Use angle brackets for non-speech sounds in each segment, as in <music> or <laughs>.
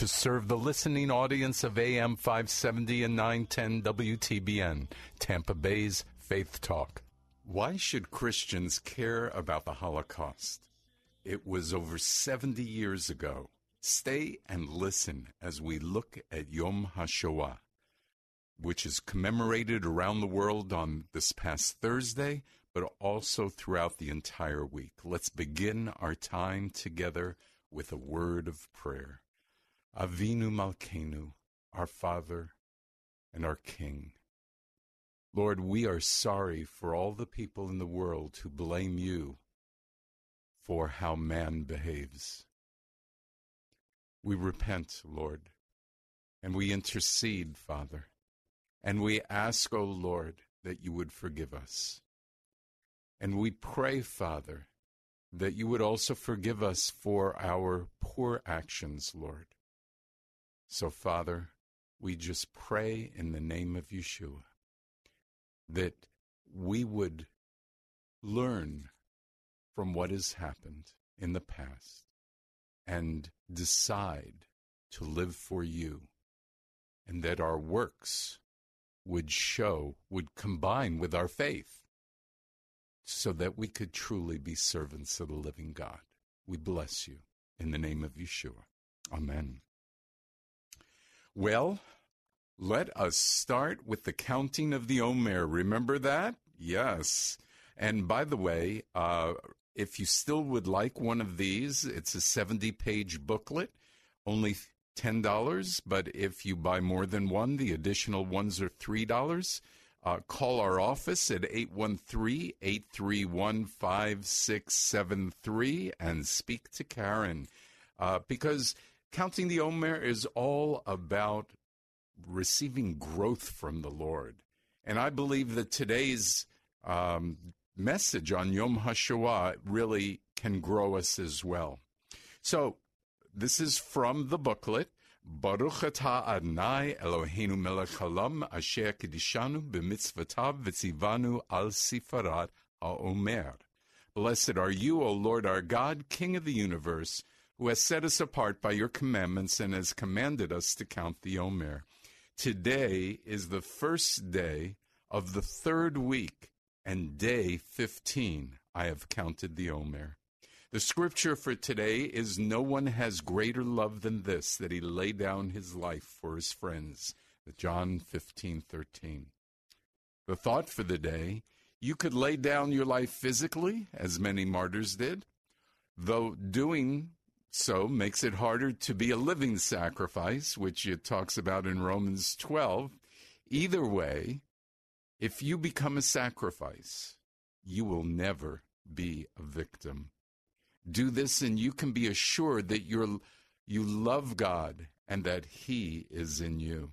to serve the listening audience of AM 570 and 910 WTBN, Tampa Bay's Faith Talk. Why should Christians care about the Holocaust? It was over 70 years ago. Stay and listen as we look at Yom HaShoah, which is commemorated around the world on this past Thursday, but also throughout the entire week. Let's begin our time together with a word of prayer. Avinu Malkenu, our Father and our King. Lord, we are sorry for all the people in the world who blame you for how man behaves. We repent, Lord, and we intercede, Father, and we ask, O oh Lord, that you would forgive us. And we pray, Father, that you would also forgive us for our poor actions, Lord. So, Father, we just pray in the name of Yeshua that we would learn from what has happened in the past and decide to live for you, and that our works would show, would combine with our faith, so that we could truly be servants of the living God. We bless you in the name of Yeshua. Amen. Well, let us start with the counting of the Omer. Remember that? Yes. And by the way, uh, if you still would like one of these, it's a 70 page booklet, only $10. But if you buy more than one, the additional ones are $3. Uh, call our office at 813 831 5673 and speak to Karen. Uh, because counting the Omer is all about receiving growth from the Lord. And I believe that today's um, message on Yom HaShoah really can grow us as well. So, this is from the booklet. Baruch atah Adonai Eloheinu melech halam asher kedishanu b'mitzvotav v'tzivanu al sifarat ha'omer. Blessed are you, O Lord our God, King of the universe, who has set us apart by your commandments and has commanded us to count the Omer. Today is the first day of the third week and day 15 I have counted the Omer. The scripture for today is No one has greater love than this, that he lay down his life for his friends. John 15 13. The thought for the day you could lay down your life physically, as many martyrs did, though doing so makes it harder to be a living sacrifice, which it talks about in Romans 12. Either way, if you become a sacrifice, you will never be a victim. Do this, and you can be assured that you're, you love God and that He is in you.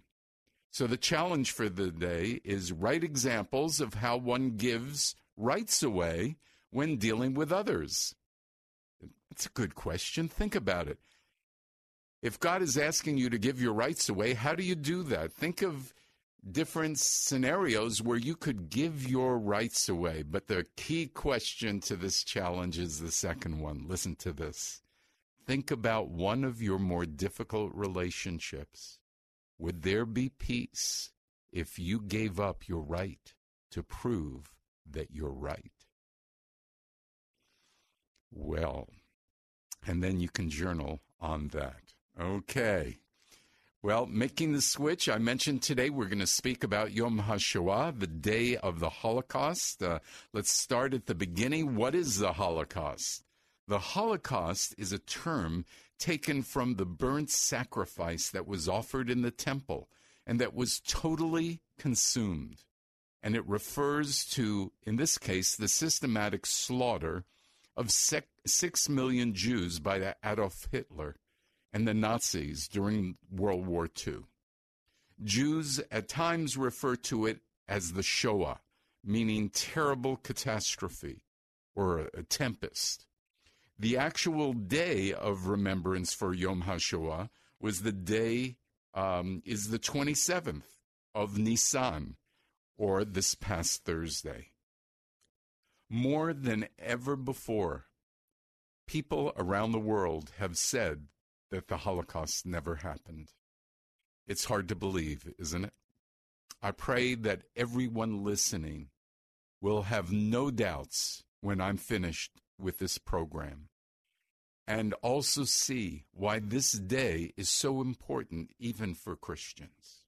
So, the challenge for the day is write examples of how one gives rights away when dealing with others. That's a good question. Think about it. If God is asking you to give your rights away, how do you do that? Think of different scenarios where you could give your rights away. But the key question to this challenge is the second one. Listen to this. Think about one of your more difficult relationships. Would there be peace if you gave up your right to prove that you're right? Well, and then you can journal on that. Okay. Well, making the switch, I mentioned today we're going to speak about Yom HaShoah, the day of the Holocaust. Uh, let's start at the beginning. What is the Holocaust? The Holocaust is a term taken from the burnt sacrifice that was offered in the temple and that was totally consumed. And it refers to, in this case, the systematic slaughter of six million Jews by Adolf Hitler and the Nazis during World War II. Jews at times refer to it as the Shoah, meaning terrible catastrophe or a tempest. The actual day of remembrance for Yom HaShoah was the day, um, is the 27th of Nisan, or this past Thursday. More than ever before, people around the world have said that the Holocaust never happened. It's hard to believe, isn't it? I pray that everyone listening will have no doubts when I'm finished with this program and also see why this day is so important even for Christians.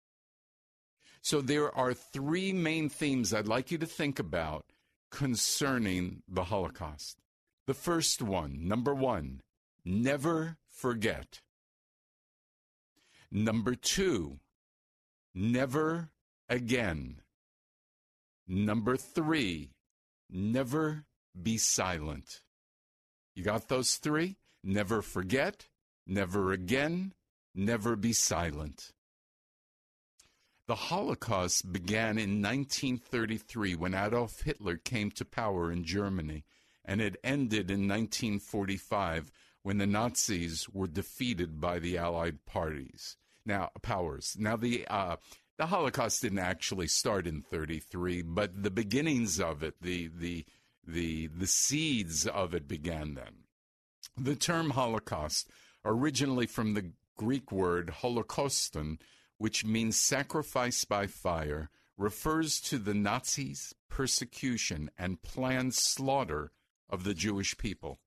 So there are three main themes I'd like you to think about concerning the Holocaust. The first one, number one, never forget. Number two, never again. Number three, never be silent. You got those three? Never forget, never again, never be silent. The Holocaust began in 1933 when Adolf Hitler came to power in Germany, and it ended in 1945 when the Nazis were defeated by the Allied parties. Now, powers. Now, the uh, the Holocaust didn't actually start in 33, but the beginnings of it, the the the the seeds of it began then. The term Holocaust, originally from the Greek word holocauston, which means sacrifice by fire, refers to the Nazis' persecution and planned slaughter of the Jewish people.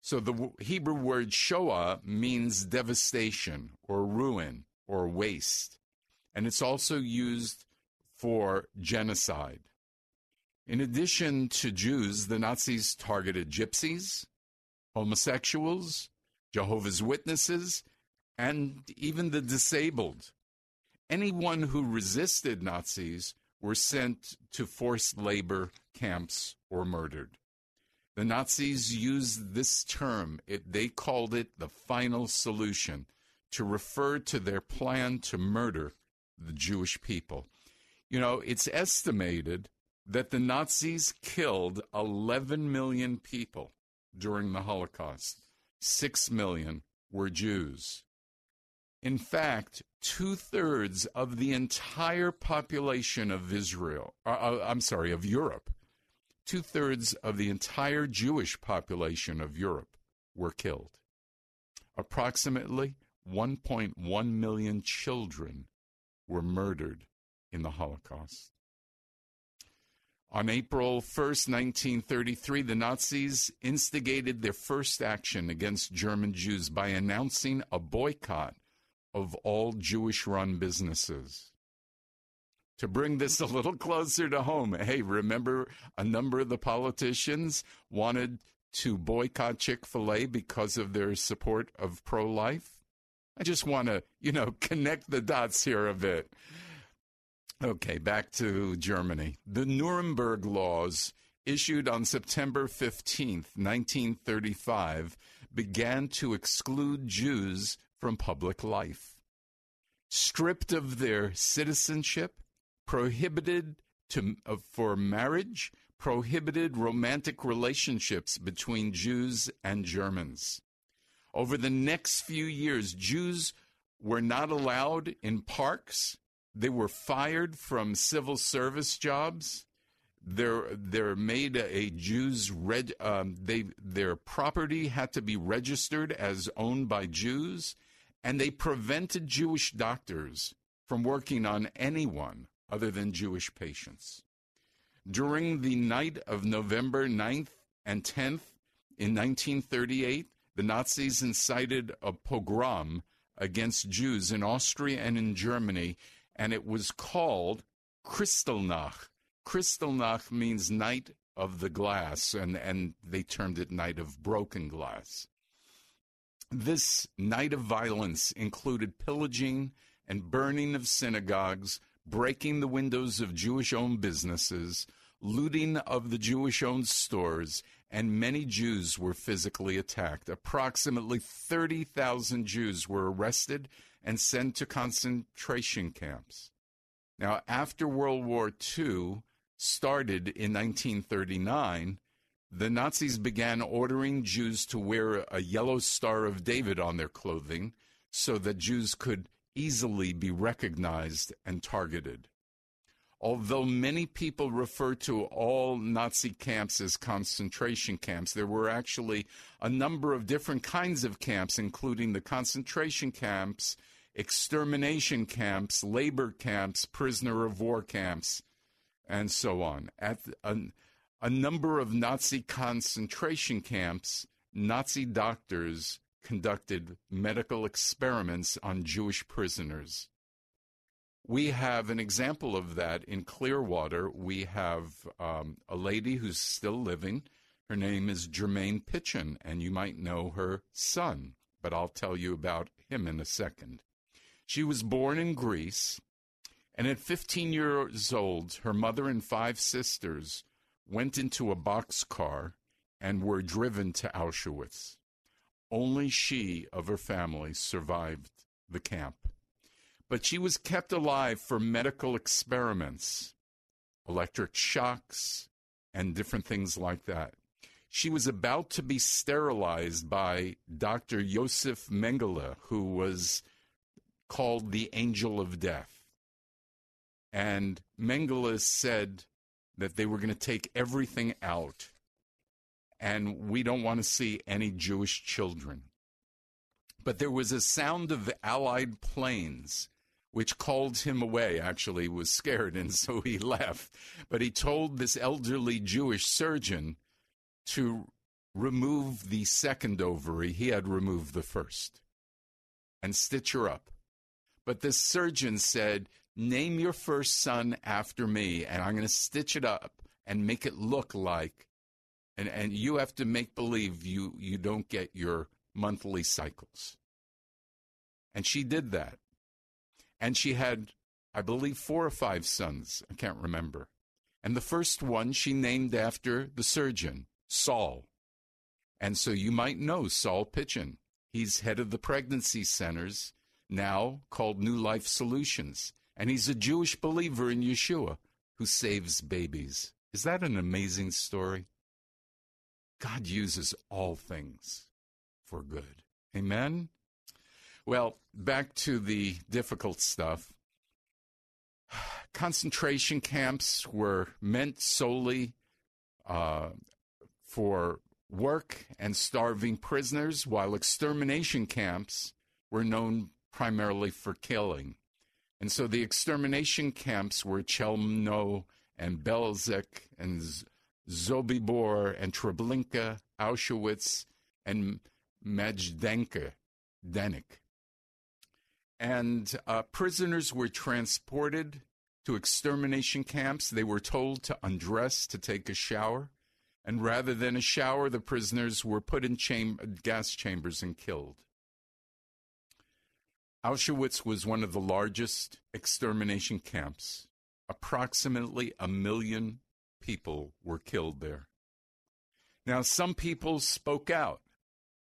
So the Hebrew word Shoah means devastation or ruin or waste. And it's also used for genocide. In addition to Jews, the Nazis targeted gypsies, homosexuals, Jehovah's Witnesses, and even the disabled. Anyone who resisted Nazis were sent to forced labor camps or murdered. The Nazis used this term, it, they called it the final solution, to refer to their plan to murder the Jewish people. You know, it's estimated that the Nazis killed 11 million people during the Holocaust. Six million were Jews. In fact, two thirds of the entire population of Israel, uh, uh I'm sorry, of Europe, two thirds of the entire Jewish population of Europe were killed. Approximately 1.1 million children were murdered in the Holocaust. On April 1st, 1933, the Nazis instigated their first action against German Jews by announcing a boycott of all Jewish run businesses to bring this a little closer to home, hey, remember a number of the politicians wanted to boycott Chick fil A because of their support of pro life? I just want to, you know, <laughs> connect the dots here a bit. Okay, back to Germany. The Nuremberg laws, issued on September 15th, 1935, began to exclude Jews from public life. Stripped of their citizenship, prohibited to, uh, for marriage, prohibited romantic relationships between Jews and Germans. Over the next few years, Jews were not allowed in parks, they were fired from civil service jobs. They're they're made a Jews reg, um, they their property had to be registered as owned by Jews, and they prevented Jewish doctors from working on anyone other than Jewish patients. During the night of November 9th and 10th in 1938, the Nazis incited a pogrom against Jews in Austria and in Germany, and it was called Kristallnacht. Kristallnacht means night of the glass, and, and they termed it night of broken glass. This night of violence included pillaging and burning of synagogues, breaking the windows of Jewish owned businesses, looting of the Jewish owned stores, and many Jews were physically attacked. Approximately 30,000 Jews were arrested and sent to concentration camps. Now, after World War II started in 1939, the Nazis began ordering Jews to wear a yellow Star of David on their clothing so that Jews could easily be recognized and targeted. Although many people refer to all Nazi camps as concentration camps, there were actually a number of different kinds of camps, including the concentration camps, extermination camps, labor camps, prisoner of war camps, and so on. At a, a number of Nazi concentration camps, Nazi doctors conducted medical experiments on Jewish prisoners. We have an example of that in Clearwater. We have um, a lady who's still living. Her name is Germaine Pitchen, and you might know her son, but I'll tell you about him in a second. She was born in Greece, and at 15 years old, her mother and five sisters went into a boxcar and were driven to Auschwitz. Only she of her family survived the camp but she was kept alive for medical experiments, electric shocks, and different things like that. She was about to be sterilized by Dr. Josef Mengele, who was called the Angel of Death. And Mengele said that they were going to take everything out, and we don't want to see any Jewish children. But there was a sound of Allied planes which called him away, actually, was scared, and so he <laughs> left. But he told this elderly Jewish surgeon to remove the second ovary. He had removed the first and stitch her up. But the surgeon said, Name your first son after me, and I'm going to stitch it up and make it look like, and, and you have to make believe you, you don't get your monthly cycles. And she did that. And she had, I believe, four or five sons. I can't remember. And the first one she named after the surgeon, Saul. And so you might know Saul Pitchen. He's head of the pregnancy centers, now called New Life Solutions. And he's a Jewish believer in Yeshua who saves babies. Is that an amazing story? God uses all things for good. Amen? Well, back to the difficult stuff. <sighs> Concentration camps were meant solely uh, for work and starving prisoners, while extermination camps were known primarily for killing. And so the extermination camps were Chelmno and Belzec and Sobibor and Treblinka, Auschwitz, and Majdanek. Danik and uh, prisoners were transported to extermination camps. They were told to undress to take a shower, and rather than a shower, the prisoners were put in cham- gas chambers and killed. Auschwitz was one of the largest extermination camps. Approximately a million people were killed there. Now, some people spoke out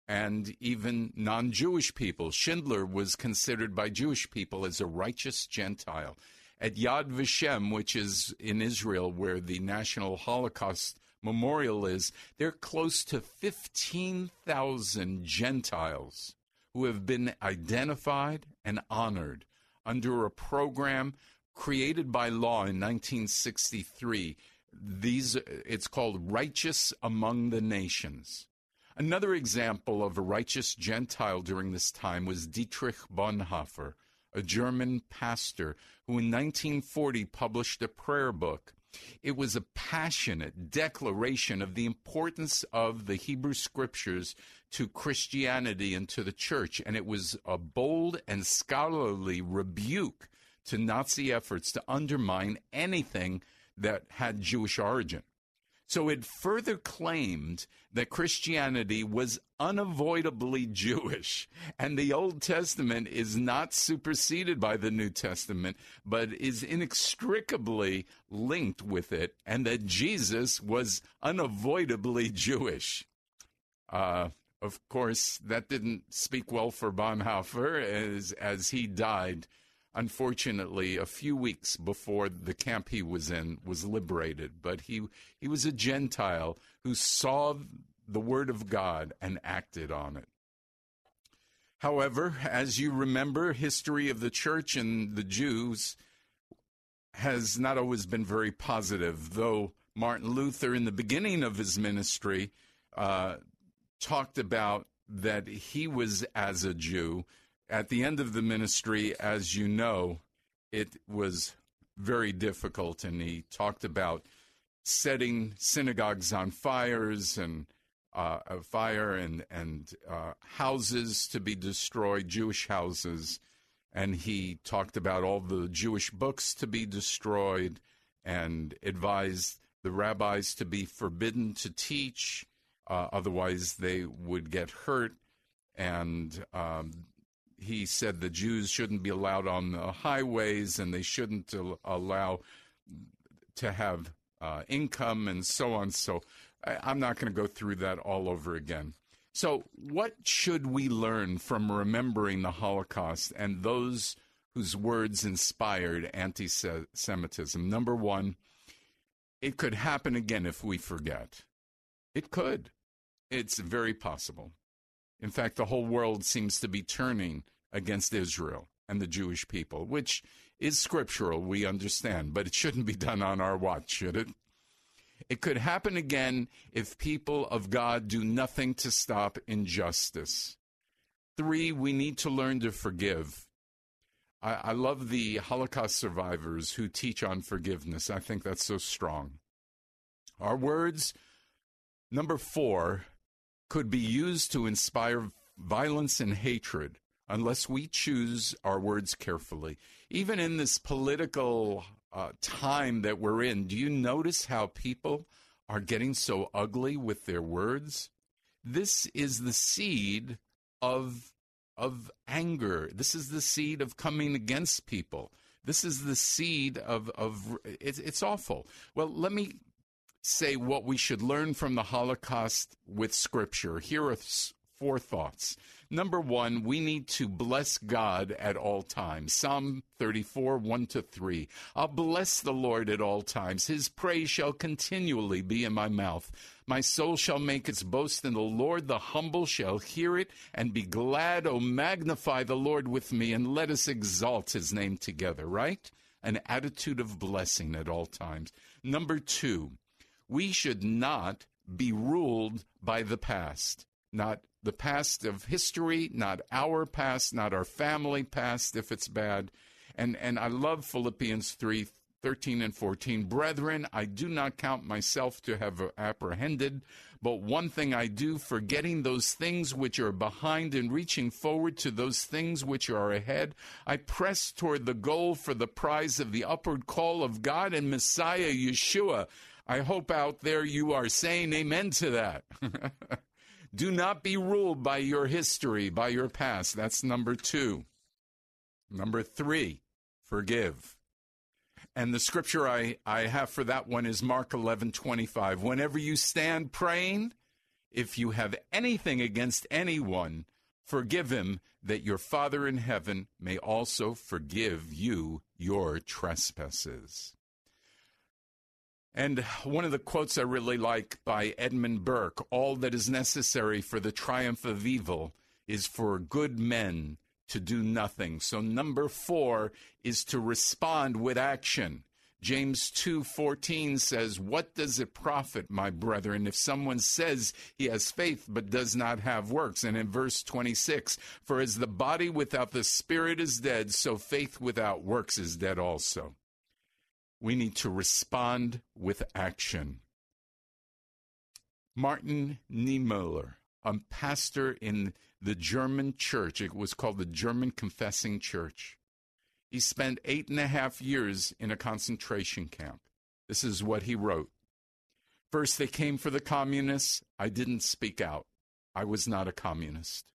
and even non Jewish people. Schindler was considered by Jewish people as a righteous Gentile. At Yad Vashem, which is in Israel where the National Holocaust Memorial is, there are close to 15,000 Gentiles who have been identified and honored under a program created by law in 1963. These, it's called Righteous Among the Nations. Another example of a righteous Gentile during this time was Dietrich Bonhoeffer, a German pastor who in 1940 published a prayer book. It was a passionate declaration of the importance of the Hebrew scriptures to Christianity and to the church, and it was a bold and scholarly rebuke to Nazi efforts to undermine anything that had Jewish origin. So it further claimed that Christianity was unavoidably Jewish, and the Old Testament is not superseded by the New Testament, but is inextricably linked with it, and that Jesus was unavoidably Jewish. Uh, of course, that didn't speak well for Bonhoeffer as, as he died unfortunately, a few weeks before the camp he was in was liberated. But he, he was a Gentile who saw the Word of God and acted on it. However, as you remember, history of the church and the Jews has not always been very positive, though Martin Luther, in the beginning of his ministry, uh, talked about that he was, as a Jew, at the end of the ministry, as you know, it was very difficult, and he talked about setting synagogues on fires and uh, a fire and and uh, houses to be destroyed, Jewish houses, and he talked about all the Jewish books to be destroyed, and advised the rabbis to be forbidden to teach, uh, otherwise they would get hurt, and um, he said the Jews shouldn't be allowed on the highways and they shouldn't allow to have uh, income and so on. So I, am not going to go through that all over again. So, what should we learn from remembering the Holocaust and those whose words inspired anti Semitism? Number one, it could happen again if we forget. It could. It's very possible. In fact, the whole world seems to be turning against Israel and the Jewish people, which is scriptural, we understand, but it shouldn't be done on our watch, should it? It could happen again if people of God do nothing to stop injustice. Three, we need to learn to forgive. I, I, love the Holocaust survivors who teach on forgiveness. I think that's so strong. Our words, number four, could be used to inspire violence and hatred unless we choose our words carefully. Even in this political uh, time that we're in, do you notice how people are getting so ugly with their words? This is the seed of of anger. This is the seed of coming against people. This is the seed of of it's, it's awful. Well, let me say what we should learn from the Holocaust with Scripture. Here are four thoughts. Number one, we need to bless God at all times. Psalm 34, 1 to 3. I'll bless the Lord at all times. His praise shall continually be in my mouth. My soul shall make its boast in the Lord. The humble shall hear it and be glad. Oh, magnify the Lord with me and let us exalt his name together, right? An attitude of blessing at all times. Number two, we should not be ruled by the past, not the past of history, not our past, not our family past if it's bad. And and I love Philippians 3 13 and 14. Brethren, I do not count myself to have apprehended, but one thing I do, forgetting those things which are behind and reaching forward to those things which are ahead, I press toward the goal for the prize of the upward call of God and Messiah Yeshua. I hope out there you are saying amen to that. <laughs> Do not be ruled by your history, by your past. That's number two. Number three, forgive. And the scripture I, I have for that one is Mark 11 25. Whenever you stand praying, if you have anything against anyone, forgive him, that your Father in heaven may also forgive you your trespasses. And one of the quotes I really like by Edmund Burke all that is necessary for the triumph of evil is for good men to do nothing. So number 4 is to respond with action. James 2:14 says, "What does it profit, my brethren, if someone says he has faith but does not have works?" And in verse 26, "For as the body without the spirit is dead, so faith without works is dead also." We need to respond with action. Martin Niemöller, a pastor in the German church, it was called the German Confessing Church he spent eight and a half years in a concentration camp. This is what he wrote. First, they came for the communists. I didn't speak out. I was not a communist.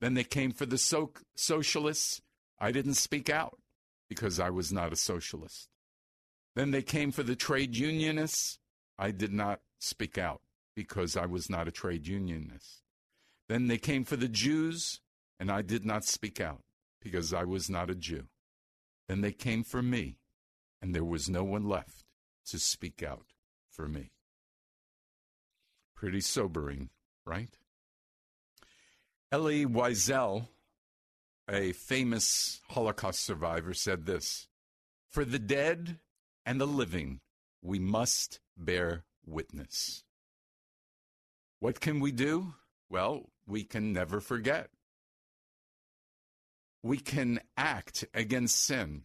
Then they came for the so- socialists. I didn't speak out because I was not a socialist. Then they came for the trade unionists. I did not speak out because I was not a trade unionist. Then they came for the Jews, and I did not speak out because I was not a Jew. Then they came for me, and there was no one left to speak out for me. Pretty sobering, right? Elie Wiesel, a famous Holocaust survivor, said this For the dead and the living, we must bear witness. What can we do? Well, we can never forget we can act against sin.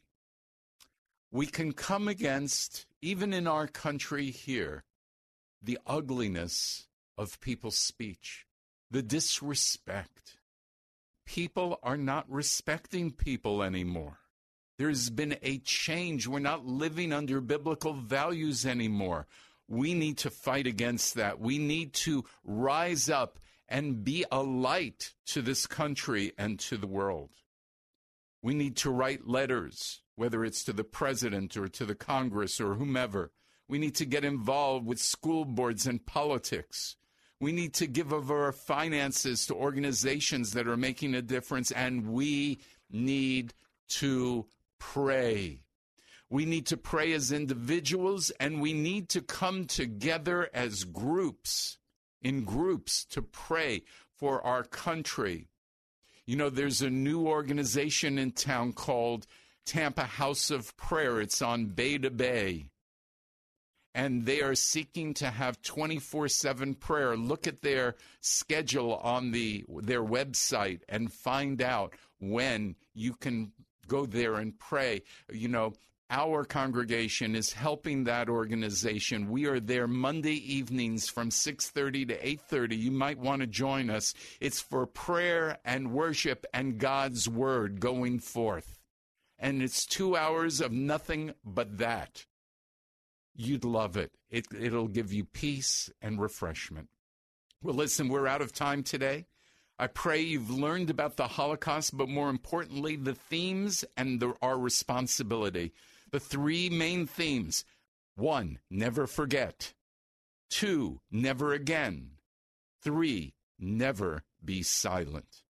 We can come against, even in our country here, the ugliness of people's speech, the disrespect. People are not respecting people anymore. There's been a change. We're not living under biblical values anymore. We need to fight against that. We need to rise up and be a light to this country and to the world. We need to write letters, whether it's to the president or to the Congress or whomever. We need to get involved with school boards and politics. We need to give of our finances to organizations that are making a difference, and we need to pray. We need to pray as individuals, and we need to come together as groups, in groups, to pray for our country. You know, there's a new organization in town called Tampa House of Prayer. It's on Bay to Bay. And they are seeking to have 24 7 prayer. Look at their schedule on the, their website and find out when you can go there and pray. You know, our congregation is helping that organization. We are there Monday evenings from 6:30 to 8:30. You might want to join us. It's for prayer and worship and God's word going forth. And it's 2 hours of nothing but that. You'd love it. it it'll give you peace and refreshment. Well, listen, we're out of time today. I pray you've learned about the Holocaust, but more importantly, the themes and the, our responsibility the three main themes one, never forget. Two, never again. Three, never be silent.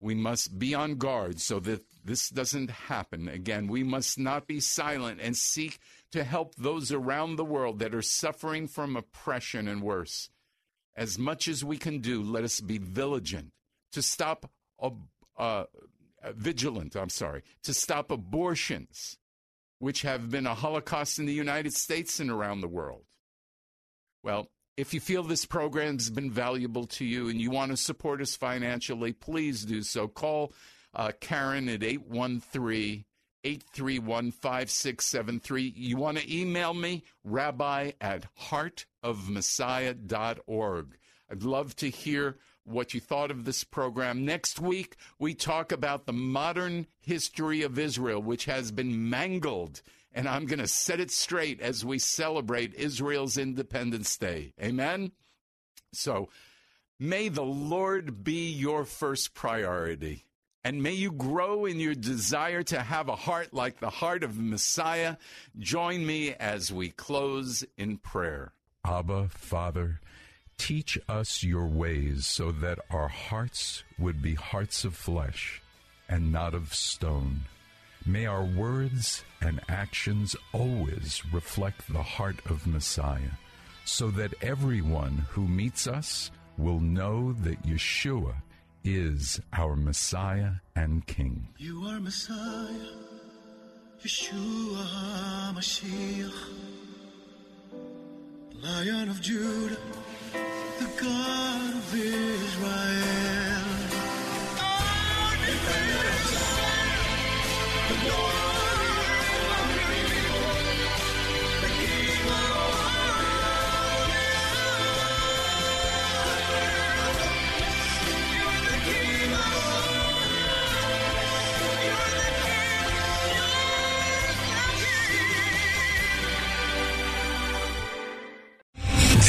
We must be on guard so that this doesn't happen again. We must not be silent and seek to help those around the world that are suffering from oppression and worse. As much as we can do, let us be vigilant to stop, uh, vigilant, I'm sorry, to stop abortions, which have been a Holocaust in the United States and around the world. Well, if you feel this program has been valuable to you and you want to support us financially, please do so. Call uh, Karen at 813 831 5673. You want to email me, rabbi at heartofmessiah.org. I'd love to hear what you thought of this program. Next week, we talk about the modern history of Israel, which has been mangled. And I'm going to set it straight as we celebrate Israel's Independence Day. Amen? So, may the Lord be your first priority. And may you grow in your desire to have a heart like the heart of Messiah. Join me as we close in prayer. Abba, Father, Teach us your ways so that our hearts would be hearts of flesh and not of stone. May our words and actions always reflect the heart of Messiah, so that everyone who meets us will know that Yeshua is our Messiah and King. You are Messiah, Yeshua HaMashiach, Lion of Judah, the God of Israel.